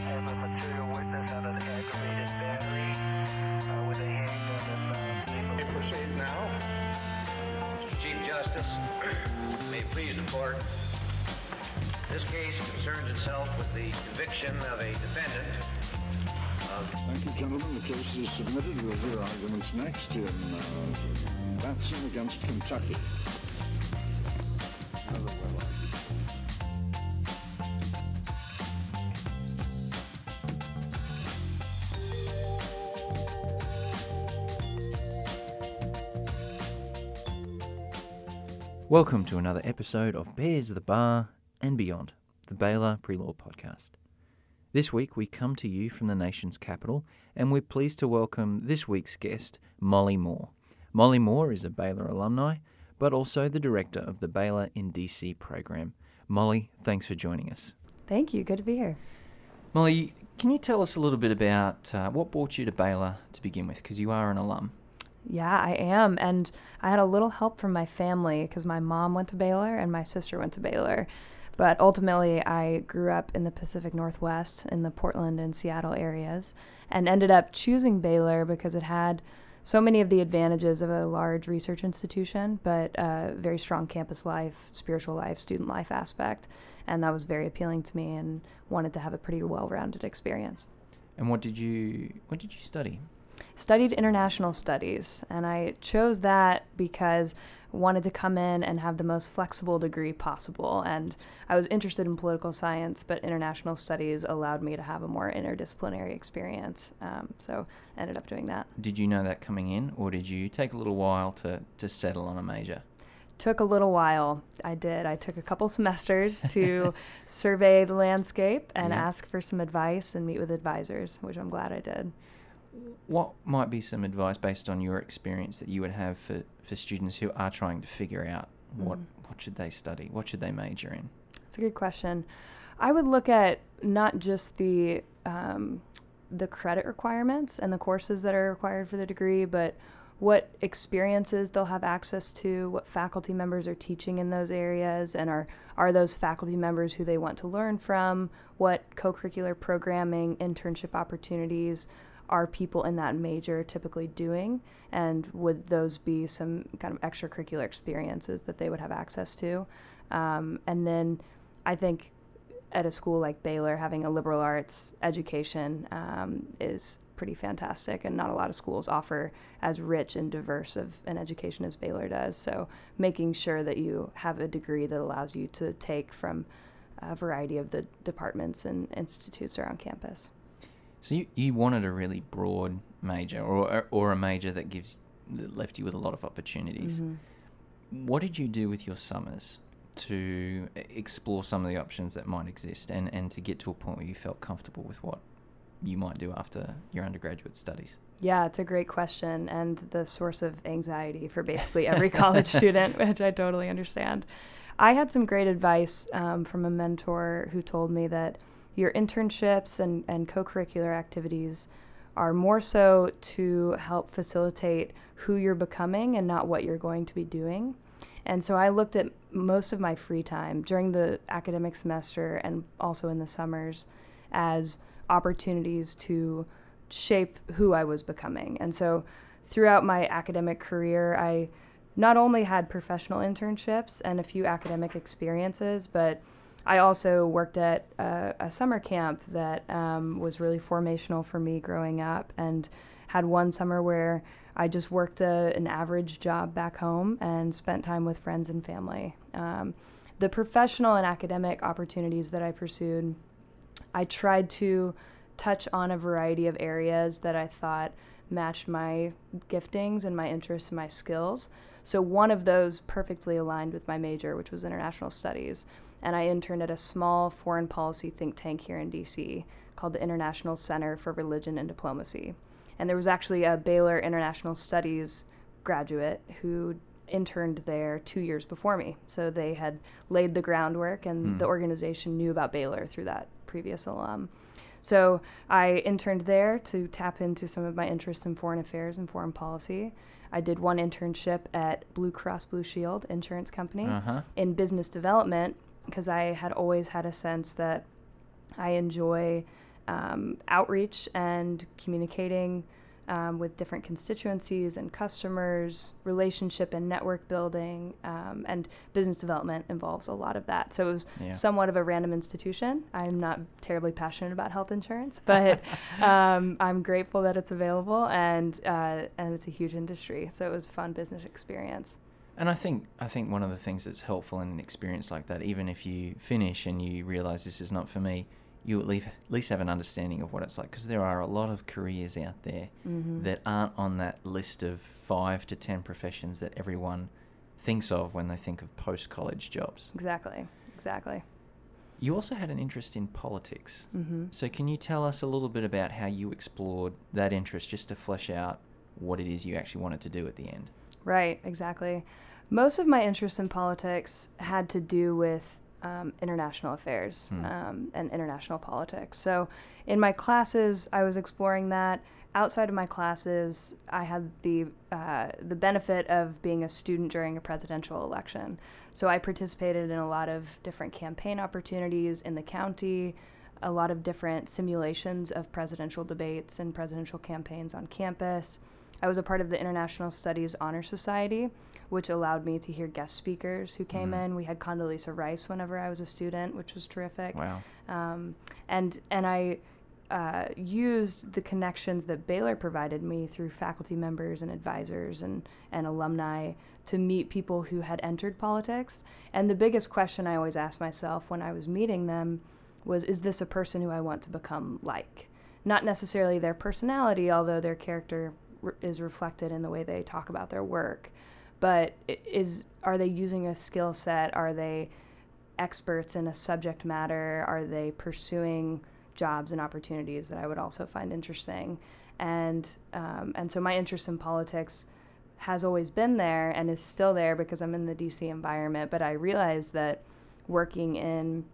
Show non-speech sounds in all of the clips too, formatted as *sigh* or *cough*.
have a material witness on an aggravated battery uh, with a handgun and uh, proceed now. Chief Justice, may please the court. This case concerns itself with the conviction of a defendant of Thank you, gentlemen. The case is submitted. We'll hear arguments next in uh, Batson against Kentucky. Welcome to another episode of Bears of the Bar and Beyond, the Baylor Pre Law Podcast. This week we come to you from the nation's capital, and we're pleased to welcome this week's guest, Molly Moore. Molly Moore is a Baylor alumni, but also the director of the Baylor in DC program. Molly, thanks for joining us. Thank you. Good to be here. Molly, can you tell us a little bit about uh, what brought you to Baylor to begin with? Because you are an alum. Yeah, I am. And I had a little help from my family because my mom went to Baylor and my sister went to Baylor. But ultimately, I grew up in the Pacific Northwest in the Portland and Seattle areas and ended up choosing Baylor because it had so many of the advantages of a large research institution, but a very strong campus life, spiritual life, student life aspect. And that was very appealing to me and wanted to have a pretty well rounded experience. And what did you what did you study? Studied international studies and i chose that because wanted to come in and have the most flexible degree possible. And i was interested in political science but international studies allowed me to have a more interdisciplinary experience um, so I ended up doing that. Did you know that coming in, or did you take a little while to, to settle on a major? took a little while. I did. I took a couple *laughs* semesters to survey the landscape and Yeah. ask for some advice and meet with advisors which i'm glad i did What might be some advice based on your experience that you would have for, for students who are trying to figure out what, what should they study? What should they major in? It's a good question. I would look at not just the um, the credit requirements and the courses that are required for the degree, but what experiences they'll have access to, what faculty members are teaching in those areas, and are are those faculty members who they want to learn from? What co-curricular programming, internship opportunities are people in that major typically doing, and would those be some kind of extracurricular experiences that they would have access to? Um, and then I think at a school like Baylor, having a liberal arts education um, is pretty fantastic, and not a lot of schools offer as rich and diverse of an education as Baylor does. So, making sure that you have a degree that allows you to take from a variety of the departments and institutes around campus. So you, you wanted a really broad major or, or a major that gives that left you with a lot of opportunities. What did you do with your summers to explore some of the options that might exist and, and to get to a point where you felt comfortable with what you might do after your undergraduate studies? Yeah, it's a great question and the source of anxiety for basically every *laughs* college *laughs* student, which I totally understand. I had some great advice um, from a mentor who told me that your internships and, and co curricular activities are more so to help facilitate who you're becoming and not what you're going to be doing. And so I looked at most of my free time during the academic semester and also in the summers as opportunities to shape who I was becoming. And so throughout my academic career, I not only had professional internships and a few academic experiences, but I also worked at a, a summer camp that um, was really formational for me growing up and had one summer where I just worked a, an average job back home and spent time with friends and family. Um, the professional and academic opportunities that I pursued, I tried to touch on a variety of areas that I thought matched my giftings and my interests and my skills. So one of those perfectly aligned with my major, which was international studies. And I interned at a small foreign policy think tank here in DC called the International Center for Religion and Diplomacy. And there was actually a Baylor International Studies graduate who interned there two years before me. So they had laid the groundwork, and the organization knew about Baylor through that previous alum. So I interned there to tap into some of my interests in foreign affairs and foreign policy. I did one internship at Blue Cross Blue Shield Insurance Company Uh-huh. in business development because I had always had a sense that I enjoy um, outreach and communicating um, with different constituencies and customers, relationship and network building, um, and business development involves a lot of that. So it was Yeah. somewhat of a random institution. I'm not terribly passionate about health insurance, *laughs* but um, I'm grateful that it's available and uh, and it's a huge industry. So it was a fun business experience. And I think I think one of the things that's helpful in an experience like that, even if you finish and you realize this is not for me, you at least, at least have an understanding of what it's like because there are a lot of careers out there Mm-hmm. that aren't on that list of five to ten professions that everyone thinks of when they think of post college jobs. Exactly. Exactly. You also had an interest in politics. Mm-hmm. So, can you tell us a little bit about how you explored that interest just to flesh out what it is you actually wanted to do at the end? Right, exactly. Most of my interest in politics had to do with um, international affairs Hmm. um, and international politics. So, in my classes, I was exploring that. Outside of my classes, I had the uh, the benefit of being a student during a presidential election. So I participated in a lot of different campaign opportunities in the county, a lot of different simulations of presidential debates and presidential campaigns on campus. I was a part of the International Studies Honor Society, which allowed me to hear guest speakers who came Mhm. in. We had Condoleezza Rice whenever I was a student, which was terrific. Wow. Um, and and I uh, used the connections that Baylor provided me through faculty members and advisors and, and alumni to meet people who had entered politics. And the biggest question I always asked myself when I was meeting them was, is this a person who I want to become like? Not necessarily their personality, although their character is reflected in the way they talk about their work. But is are they using a skill set? Are they experts in a subject matter? Are they pursuing jobs and opportunities that I would also find interesting? And um, and so my interest in politics has always been there and is still there because I'm in the DC environment. But I realize that working in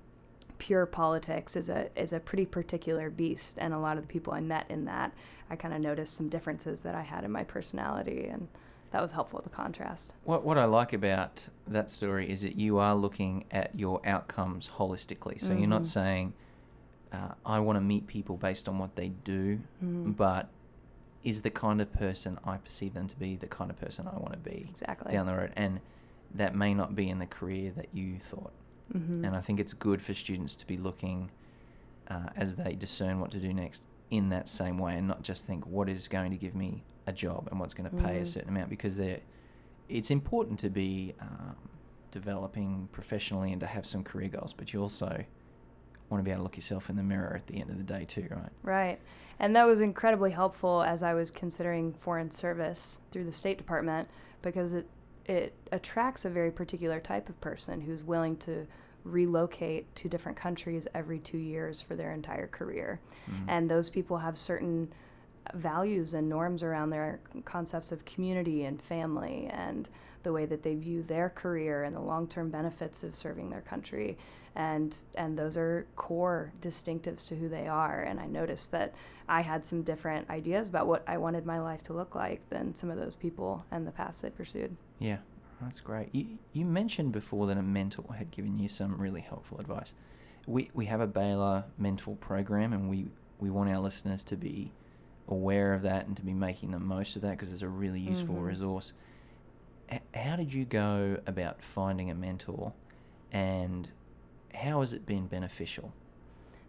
pure politics is a is a pretty particular beast, and a lot of the people I met in that, I kind of noticed some differences that I had in my personality, and that was helpful to contrast. What what I like about that story is that you are looking at your outcomes holistically. So you're not Mhm. saying uh, I want to meet people based on what they do, Mhm. but is the kind of person I perceive them to be the kind of person I want to be Exactly. down the road, and that may not be in the career that you thought. Hmm And I think it's good for students to be looking uh, as they discern what to do next in that same way and not just think what is going to give me a job and what's going to pay a Mhm. certain amount because they're, it's important to be um, developing professionally and to have some career goals, but you also want to be able to look yourself in the mirror at the end of the day too, right? Right. And that was incredibly helpful as I was considering foreign service through the State Department because it it attracts a very particular type of person who's willing to relocate to different countries every 2 years for their entire career. Mhm. And those people have certain values and norms around their concepts of community and family and the way that they view their career and the long-term benefits of serving their country and and those are core distinctives to who they are and I noticed that I had some different ideas about what I wanted my life to look like than some of those people and the paths they pursued. Yeah, that's great. You, you mentioned before that a mentor had given you some really helpful advice. We, we have a Baylor mentor program, and we, we want our listeners to be aware of that and to be making the most of that because it's a really useful Mhm. resource. H- how did you go about finding a mentor, and how has it been beneficial?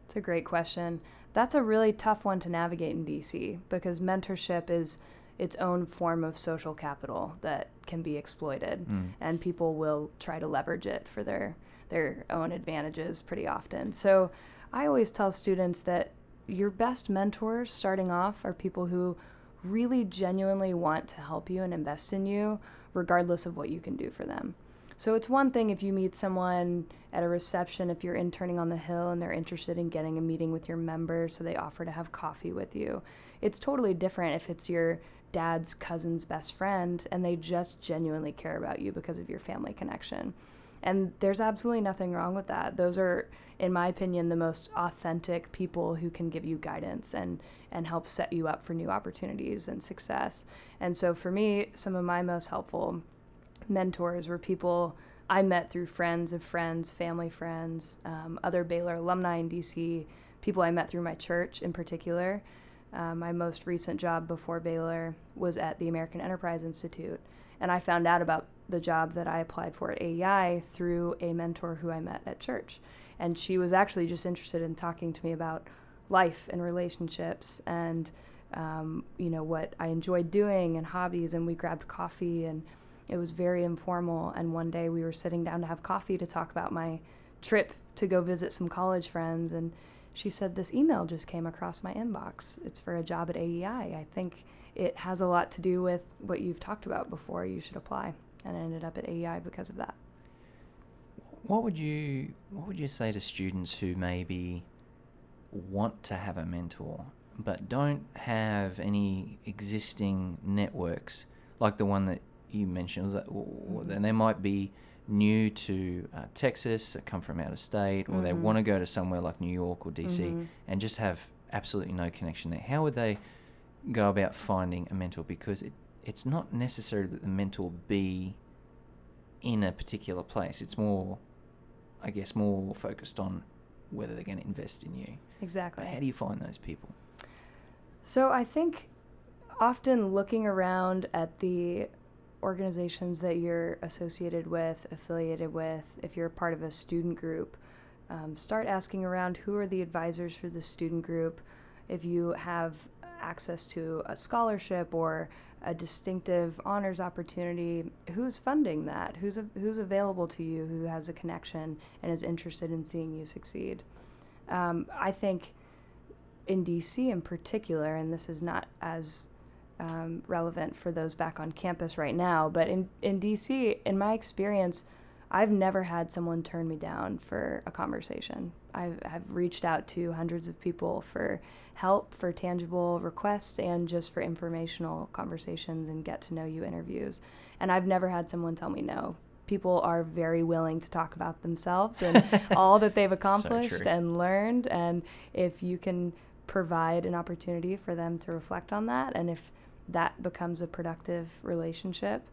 It's a great question. That's a really tough one to navigate in DC because mentorship is its own form of social capital that can be exploited Mm. and people will try to leverage it for their their own advantages pretty often. So I always tell students that your best mentors starting off are people who really genuinely want to help you and invest in you regardless of what you can do for them. So it's one thing if you meet someone at a reception, if you're interning on the Hill and they're interested in getting a meeting with your member, so they offer to have coffee with you. It's totally different if it's your dad's cousin's best friend and they just genuinely care about you because of your family connection. And there's absolutely nothing wrong with that. Those are, in my opinion, the most authentic people who can give you guidance and, and help set you up for new opportunities and success. And so for me, some of my most helpful mentors were people I met through friends of friends, family friends, um, other Baylor alumni in DC, people I met through my church in particular. Uh, my most recent job before Baylor was at the American Enterprise Institute, and I found out about the job that I applied for at AEI through a mentor who I met at church. And she was actually just interested in talking to me about life and relationships and, um, you know, what I enjoyed doing and hobbies. And we grabbed coffee and it was very informal. And one day we were sitting down to have coffee to talk about my trip to go visit some college friends. And she said, This email just came across my inbox. It's for a job at AEI. I think it has a lot to do with what you've talked about before. You should apply and I ended up at AEI because of that. What would you What would you say to students who maybe want to have a mentor but don't have any existing networks like the one that you mentioned? Mm-hmm. and they might be new to uh, Texas, come from out of state, or mm-hmm. they want to go to somewhere like New York or DC mm-hmm. and just have absolutely no connection there. How would they go about finding a mentor? Because it it's not necessary that the mentor be in a particular place. It's more, I guess, more focused on whether they're going to invest in you. Exactly. But how do you find those people? So I think often looking around at the organizations that you're associated with, affiliated with, if you're a part of a student group, um, start asking around who are the advisors for the student group. If you have access to a scholarship or a distinctive honors opportunity, who's funding that? Who's a, who's available to you? Who has a connection and is interested in seeing you succeed? Um, I think in DC in particular, and this is not as um, relevant for those back on campus right now, but in in DC, in my experience, I've never had someone turn me down for a conversation. I've, I've reached out to hundreds of people for help, for tangible requests, and just for informational conversations and get to know you interviews. And I've never had someone tell me no. People are very willing to talk about themselves and *laughs* all that they've accomplished so and learned. And if you can provide an opportunity for them to reflect on that, and if that becomes a productive relationship,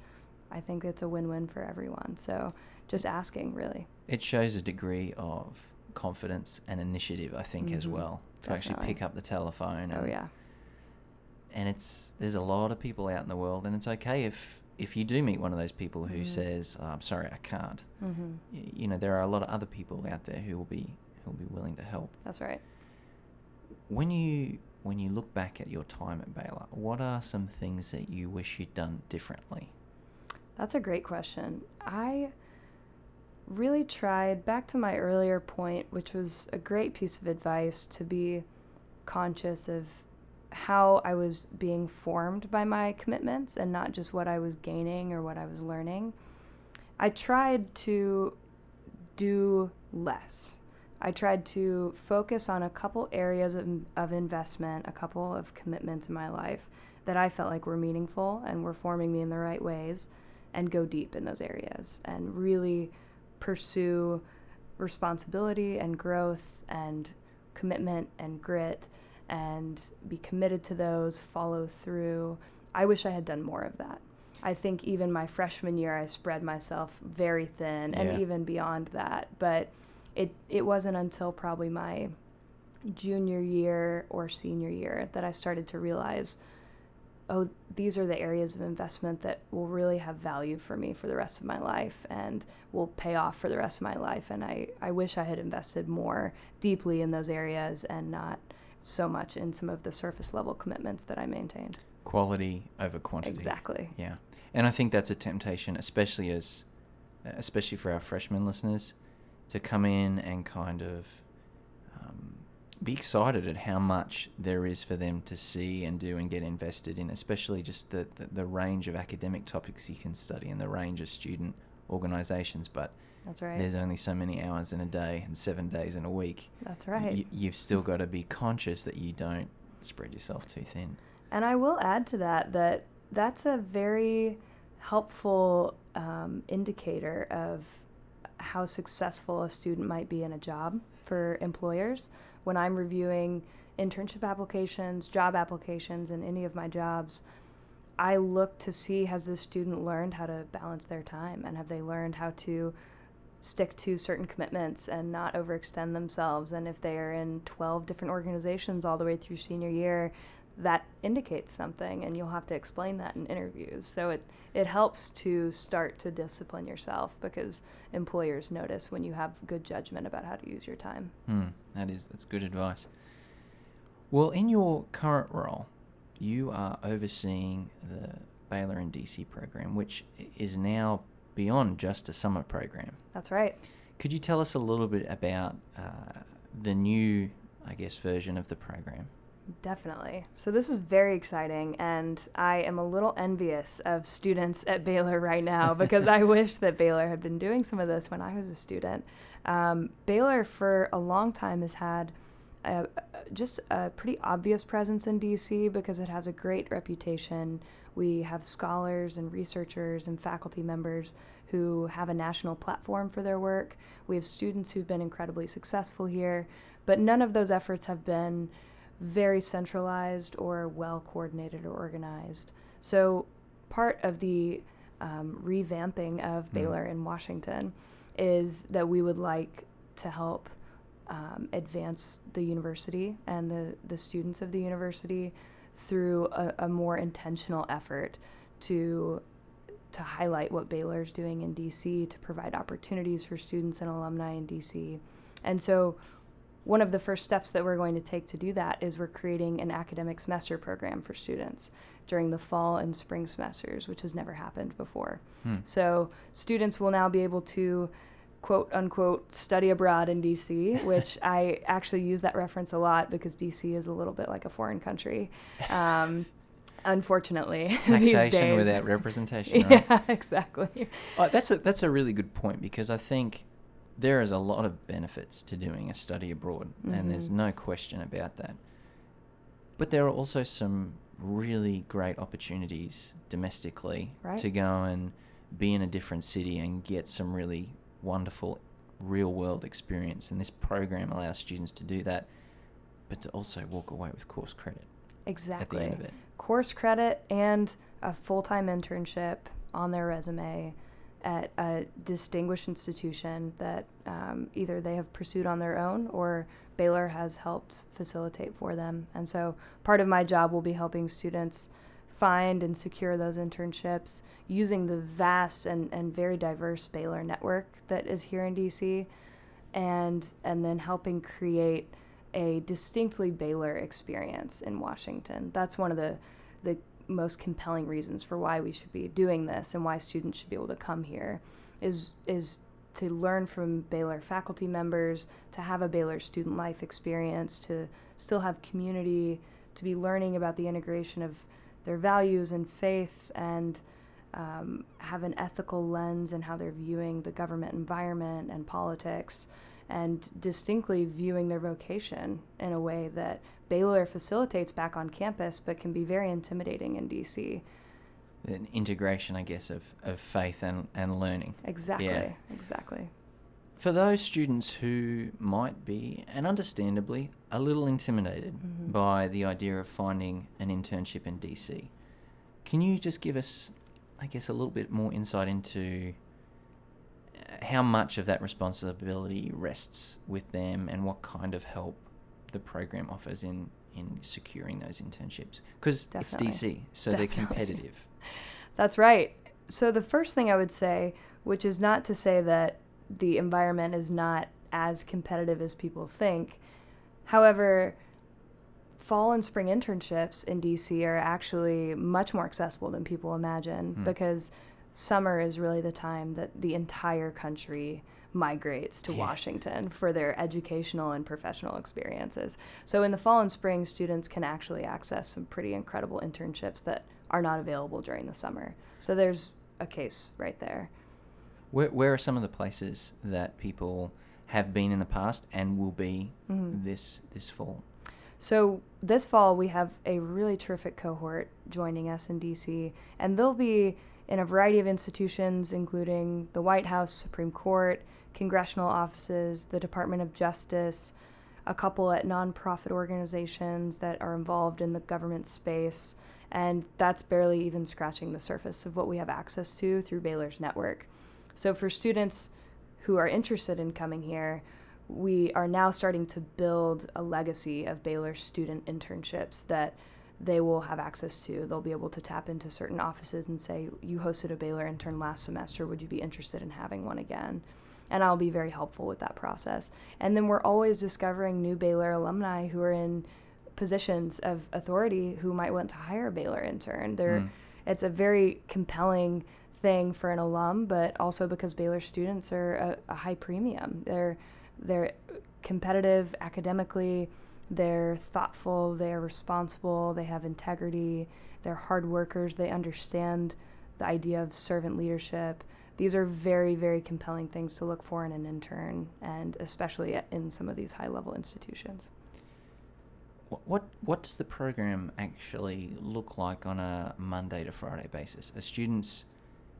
I think it's a win win for everyone. So just asking, really. It shows a degree of confidence and initiative, I think, mm-hmm. as well, to Definitely. actually pick up the telephone. oh yeah. And it's there's a lot of people out in the world, and it's okay if if you do meet one of those people who mm-hmm. says, oh, "I'm sorry, I can't." Mm-hmm. You, you know, there are a lot of other people out there who will be who will be willing to help. That's right. When you when you look back at your time at Baylor, what are some things that you wish you'd done differently? That's a great question. I really tried, back to my earlier point, which was a great piece of advice to be conscious of how I was being formed by my commitments and not just what I was gaining or what I was learning. I tried to do less. I tried to focus on a couple areas of, of investment, a couple of commitments in my life that I felt like were meaningful and were forming me in the right ways, and go deep in those areas and really pursue responsibility and growth and commitment and grit and be committed to those, follow through. I wish I had done more of that. I think even my freshman year, I spread myself very thin, and even beyond that. But it it wasn't until probably my junior year or senior year that I started to realize oh, these are the areas of investment that will really have value for me for the rest of my life and will pay off for the rest of my life. And I, I wish I had invested more deeply in those areas and not so much in some of the surface level commitments that I maintained. Quality over quantity. Exactly. Yeah. And I think that's a temptation, especially as, especially for our freshman listeners, to come in and kind of be excited at how much there is for them to see and do and get invested in, especially just the, the, the range of academic topics you can study and the range of student organisations. But that's right. There's only so many hours in a day and seven days in a week. That's right. You, have still got to be conscious that you don't spread yourself too thin. And I will add to that that that's a very helpful um, indicator of how successful a student might be in a job for employers when I'm reviewing internship applications, job applications, and any of my jobs, I look to see has this student learned how to balance their time and have they learned how to stick to certain commitments and not overextend themselves. And if they are in 12 different organizations all the way through senior year, that indicates something, and you'll have to explain that in interviews. So it, it helps to start to discipline yourself because employers notice when you have good judgment about how to use your time. Hmm, that is that's good advice. Well, in your current role, you are overseeing the Baylor in DC program, which is now beyond just a summer program. That's right. Could you tell us a little bit about uh, the new, I guess, version of the program? Definitely. So, this is very exciting, and I am a little envious of students at Baylor right now *laughs* because I wish that Baylor had been doing some of this when I was a student. Um, Baylor, for a long time, has had a, just a pretty obvious presence in DC because it has a great reputation. We have scholars and researchers and faculty members who have a national platform for their work. We have students who've been incredibly successful here, but none of those efforts have been very centralized or well coordinated or organized. So, part of the um, revamping of Baylor in Washington is that we would like to help um, advance the university and the, the students of the university through a, a more intentional effort to to highlight what Baylor is doing in DC, to provide opportunities for students and alumni in DC. And so one of the first steps that we're going to take to do that is we're creating an academic semester program for students during the fall and spring semesters, which has never happened before. Hmm. So students will now be able to quote unquote study abroad in DC, *laughs* which I actually use that reference a lot because DC is a little bit like a foreign country. Um, *laughs* unfortunately, *laughs* these Taxation days. without representation. Right? Yeah, exactly. Oh, that's a that's a really good point because I think there is a lot of benefits to doing a study abroad, and there's Mhm. no question about that. But there are also some really great opportunities domestically Right. to go and be in a different city and get some really wonderful real world experience. And this program allows students to do that, but to also walk away with course credit Exactly. at the end of it. course credit and a full time internship on their resume at a distinguished institution that um, either they have pursued on their own or Baylor has helped facilitate for them. And so part of my job will be helping students find and secure those internships using the vast and, and very diverse Baylor network that is here in DC and and then helping create a distinctly Baylor experience in Washington. That's one of the the most compelling reasons for why we should be doing this and why students should be able to come here is is to learn from Baylor faculty members, to have a Baylor student life experience, to still have community, to be learning about the integration of their values and faith and um, have an ethical lens in how they're viewing the government environment and politics and distinctly viewing their vocation in a way that Baylor facilitates back on campus but can be very intimidating in DC. An integration, I guess, of, of faith and, and learning. Exactly. Exactly. For those students who might be, and understandably, a little intimidated Mhm. by the idea of finding an internship in DC, can you just give us, I guess, a little bit more insight into how much of that responsibility rests with them and what kind of help the program offers in, in securing those internships? Because it's DC, so they're competitive. *laughs* That's right. So the first thing I would say, which is not to say that the environment is not as competitive as people think. However, fall and spring internships in DC are actually much more accessible than people imagine Hmm. because summer is really the time that the entire country migrates to Yeah. Washington for their educational and professional experiences. So in the fall and spring, students can actually access some pretty incredible internships that are not available during the summer. So there's a case right there. Where, where are some of the places that people have been in the past and will be Mhm. this this fall? So this fall we have a really terrific cohort joining us in DC, and they'll be in a variety of institutions, including the White House, Supreme Court, congressional offices, the Department of Justice, a couple at nonprofit organizations that are involved in the government space, and that's barely even scratching the surface of what we have access to through Baylor's network. So for students who are interested in coming here, we are now starting to build a legacy of Baylor student internships that they will have access to. They'll be able to tap into certain offices and say, You hosted a Baylor intern last semester. Would you be interested in having one again? And I'll be very helpful with that process. And then we're always discovering new Baylor alumni who are in positions of authority who might want to hire a Baylor intern. They're, Mm. It's a very compelling thing for an alum, but also because Baylor students are a, a high premium. They're they're competitive academically, they're thoughtful, they're responsible, they have integrity, they're hard workers, they understand the idea of servant leadership. These are very, very compelling things to look for in an intern, and especially in some of these high level institutions. What, what what does the program actually look like on a Monday to Friday basis? Are students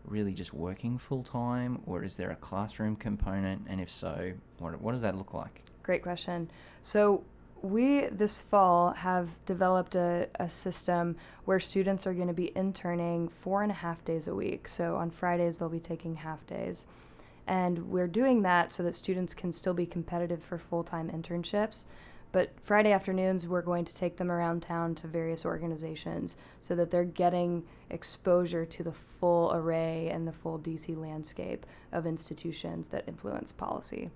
really just working full time, or is there a classroom component? And if so, what what does that look like? Great question. So, we this fall have developed a, a system where students are going to be interning four and a half days a week. So, on Fridays, they'll be taking half days. And we're doing that so that students can still be competitive for full time internships. But Friday afternoons, we're going to take them around town to various organizations so that they're getting exposure to the full array and the full DC landscape of institutions that influence policy.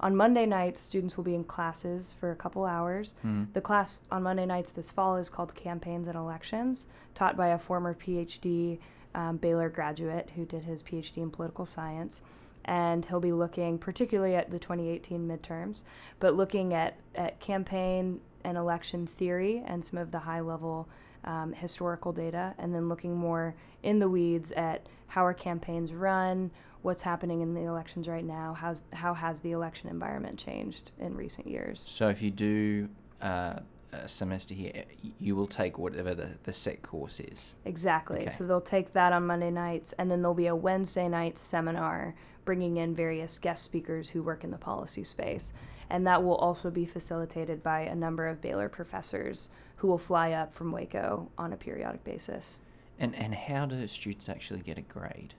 On Monday nights, students will be in classes for a couple hours. The class on Monday nights this fall is called Campaigns and Elections, taught by a former PhD um, Baylor graduate who did his PhD in political science. And he'll be looking particularly at the 2018 midterms, but looking at, at campaign and election theory and some of the high level um, historical data, and then looking more in the weeds at how are campaigns run, what's happening in the elections right now, how's, how has the election environment changed in recent years. So if you do uh, a semester here, you will take whatever the, the set course is. Exactly. Okay. So they'll take that on Monday nights, and then there'll be a Wednesday night seminar bringing in various guest speakers who work in the policy space. And that will also be facilitated by a number of Baylor professors who will fly up from Waco on a periodic basis. And and how do students actually get a grade?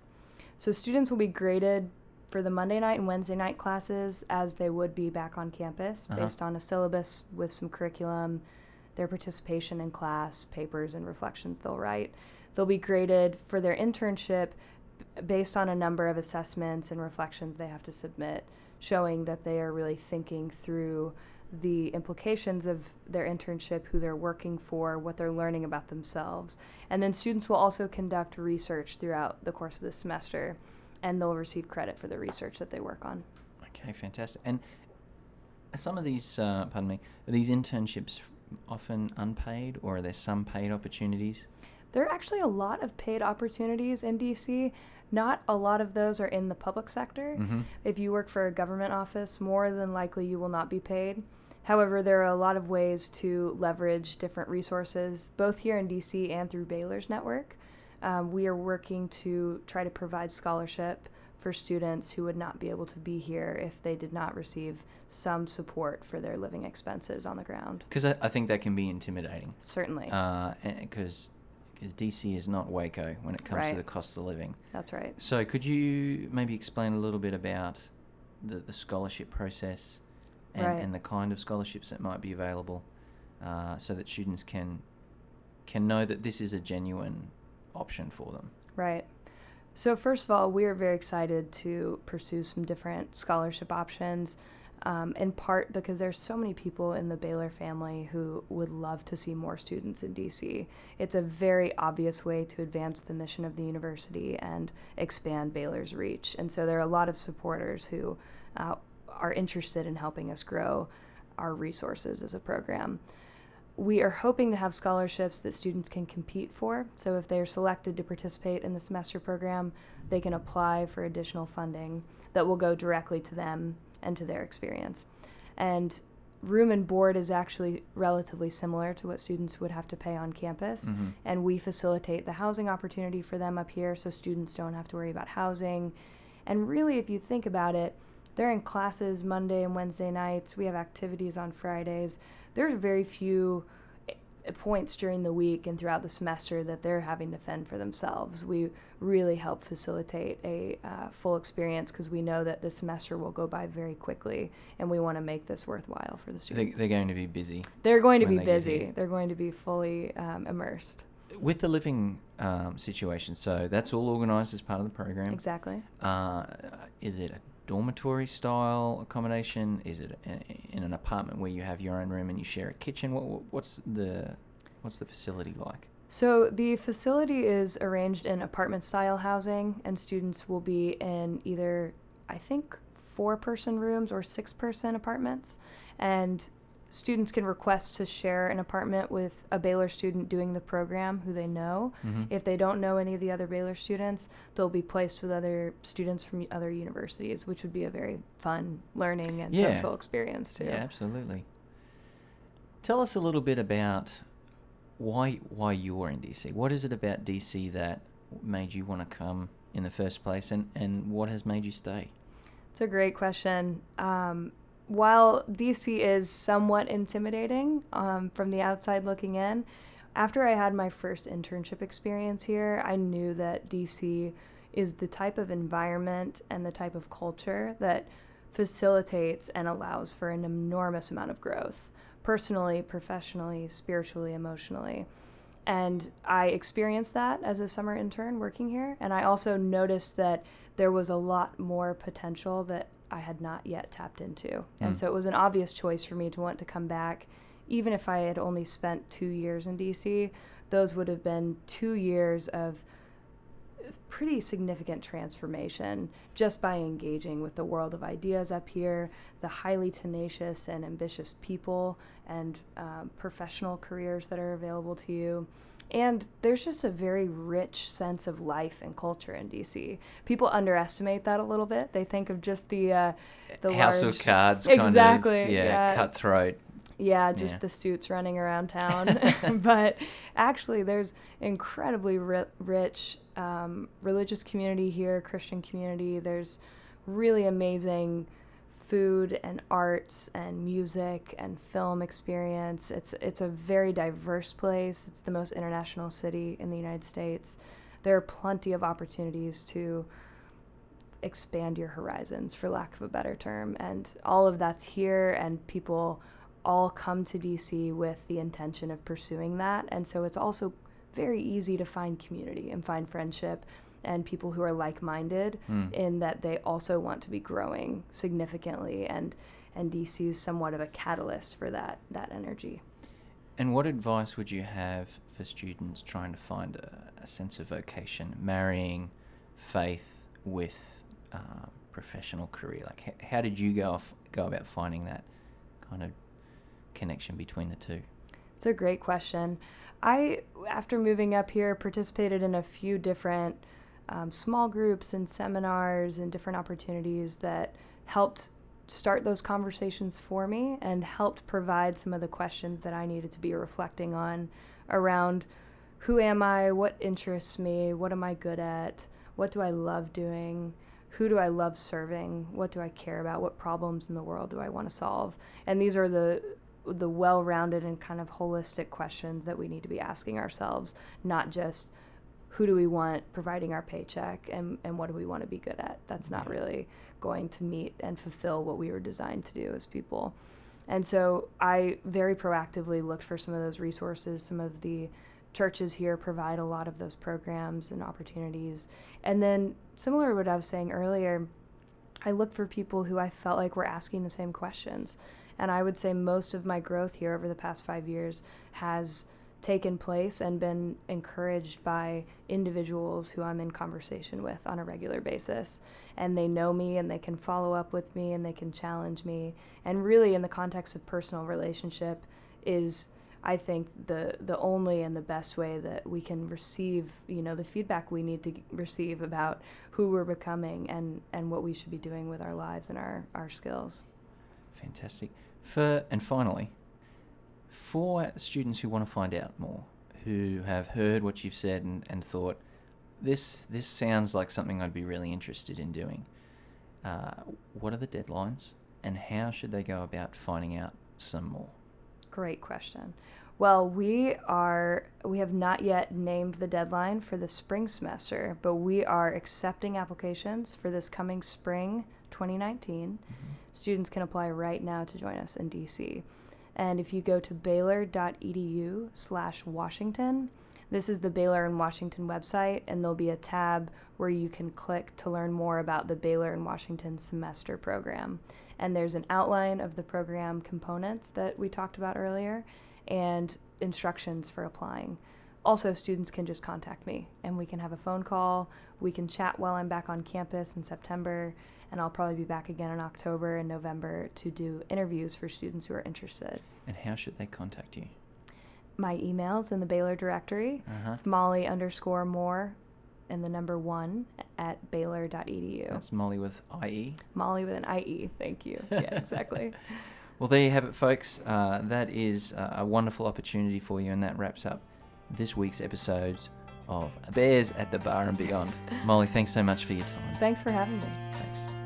So students will be graded for the Monday night and Wednesday night classes as they would be back on campus Uh-huh. based on a syllabus with some curriculum, their participation in class, papers, and reflections they'll write. They'll be graded for their internship based on a number of assessments and reflections they have to submit, showing that they are really thinking through the implications of their internship, who they're working for, what they're learning about themselves. And then students will also conduct research throughout the course of the semester, and they'll receive credit for the research that they work on. Okay, fantastic. And some of these, uh, pardon me, are these internships often unpaid, or are there some paid opportunities? There are actually a lot of paid opportunities in DC. Not a lot of those are in the public sector. Mhm. If you work for a government office, more than likely you will not be paid. However, there are a lot of ways to leverage different resources, both here in DC and through Baylor's network. Um, we are working to try to provide scholarship for students who would not be able to be here if they did not receive some support for their living expenses on the ground. Because I, I think that can be intimidating. Certainly. Because because DC is not Waco when it comes to the cost of living. That's right. So could you maybe explain a little bit about the, the scholarship process and, Right. and the kind of scholarships that might be available, uh, so that students can can know that this is a genuine option for them. Right. So, first of all, we are very excited to pursue some different scholarship options, um, in part because there's so many people in the Baylor family who would love to see more students in DC. It's a very obvious way to advance the mission of the university and expand Baylor's reach. And so, there are a lot of supporters who uh, are interested in helping us grow our resources as a program we are hoping to have scholarships that students can compete for. So if they're selected to participate in the semester program, they can apply for additional funding that will go directly to them and to their experience. And room and board is actually relatively similar to what students would have to pay on campus. Mhm. And we facilitate the housing opportunity for them up here so students don't have to worry about housing. And really, if you think about it, they're in classes Monday and Wednesday nights. We have activities on Fridays. There's very few points during the week and throughout the semester that they're having to fend for themselves. We really help facilitate a uh, full experience because we know that the semester will go by very quickly, and we want to make this worthwhile for the students. they're going to be busy. They're going to be they busy. They're going to be fully um, immersed. With the living um, situation, so that's all organised as part of the program. Exactly. Uh, is it a dormitory style accommodation? Is it in an apartment where you have your own room and you share a kitchen? What, what's the what's the facility like? So the facility is arranged in apartment style housing, and students will be in either, I think, four person rooms or six person apartments. And students can request to share an apartment with a Baylor student doing the program who they know. Mhm. If they don't know any of the other Baylor students, they'll be placed with other students from other universities, which would be a very fun learning and Yeah. social experience too. Yeah, absolutely. Tell us a little bit about why why you're in DC. What is it about DC that made you want to come in the first place, and and what has made you stay? It's a great question. Um, while DC is somewhat intimidating um, from the outside looking in, after I had my first internship experience here, I knew that DC is the type of environment and the type of culture that facilitates and allows for an enormous amount of growth personally, professionally, spiritually, emotionally. And I experienced that as a summer intern working here. And I also noticed that there was a lot more potential that I had not yet tapped into. And Mm. so it was an obvious choice for me to want to come back. Even if I had only spent two years in DC, those would have been two years of pretty significant transformation just by engaging with the world of ideas up here, the highly tenacious and ambitious people and um, professional careers that are available to you. And there's just a very rich sense of life and culture in DC. People underestimate that a little bit. They think of just the uh, the House large, of Cards, kind Exactly, of, yeah, yeah. cutthroat. yeah, just Yeah. the suits running around town. *laughs* *laughs* but actually, there's incredibly ri- rich um, religious community here, Christian community. There's really amazing food and arts and music and film experience. It's it's a very diverse place. It's the most international city in the United States. There are plenty of opportunities to expand your horizons for lack of a better term and all of that's here and people all come to DC with the intention of pursuing that and so it's also very easy to find community and find friendship and people who are like-minded Mm. in that they also want to be growing significantly and and DC is somewhat of a catalyst for that that energy. And what advice would you have for students trying to find a, a sense of vocation, marrying faith with uh, professional career? Like, h- how did you go off, go about finding that kind of connection between the two? It's a great question. I, after moving up here, participated in a few different um, small groups and seminars and different opportunities that helped start those conversations for me and helped provide some of the questions that I needed to be reflecting on around who am I, what interests me, what am I good at, what do I love doing, who do I love serving, what do I care about, what problems in the world do I want to solve. And these are the the well-rounded and kind of holistic questions that we need to be asking ourselves, not just who do we want providing our paycheck and, and what do we want to be good at. That's not really going to meet and fulfill what we were designed to do as people. And so I very proactively looked for some of those resources. Some of the churches here provide a lot of those programs and opportunities. And then, similar to what I was saying earlier, I looked for people who I felt like were asking the same questions. And I would say most of my growth here over the past five years has taken place and been encouraged by individuals who I'm in conversation with on a regular basis. And they know me and they can follow up with me and they can challenge me. And really, in the context of personal relationship, is I think the the only and the best way that we can receive, you know, the feedback we need to receive about who we're becoming and and what we should be doing with our lives and our our skills. Fantastic. For and finally, for students who want to find out more, who have heard what you've said and, and thought, this this sounds like something I'd be really interested in doing. Uh, what are the deadlines, and how should they go about finding out some more? Great question. Well, we are we have not yet named the deadline for the spring semester, but we are accepting applications for this coming spring 2019. Students can apply right now to join us in DC. And if you go to baylor.edu slash Washington, this is the Baylor in Washington website, and there'll be a tab where you can click to learn more about the Baylor in Washington semester program. And there's an outline of the program components that we talked about earlier and instructions for applying. Also, students can just contact me and we can have a phone call. We can chat while I'm back on campus in September, and I'll probably be back again in October and November to do interviews for students who are interested. And how should they contact you? My email's in the Baylor directory. Uh-huh. It's Molly underscore Moore and the number one at baylor.edu. That's Molly with IE. Molly with an IE. Thank you. *laughs* Yeah, exactly. Well, there you have it, folks. Uh, that is uh, a wonderful opportunity for you, and that wraps up this week's episode of Bears at the Bar and Beyond. *laughs* Molly, thanks so much for your time. Thanks for having me. Thanks.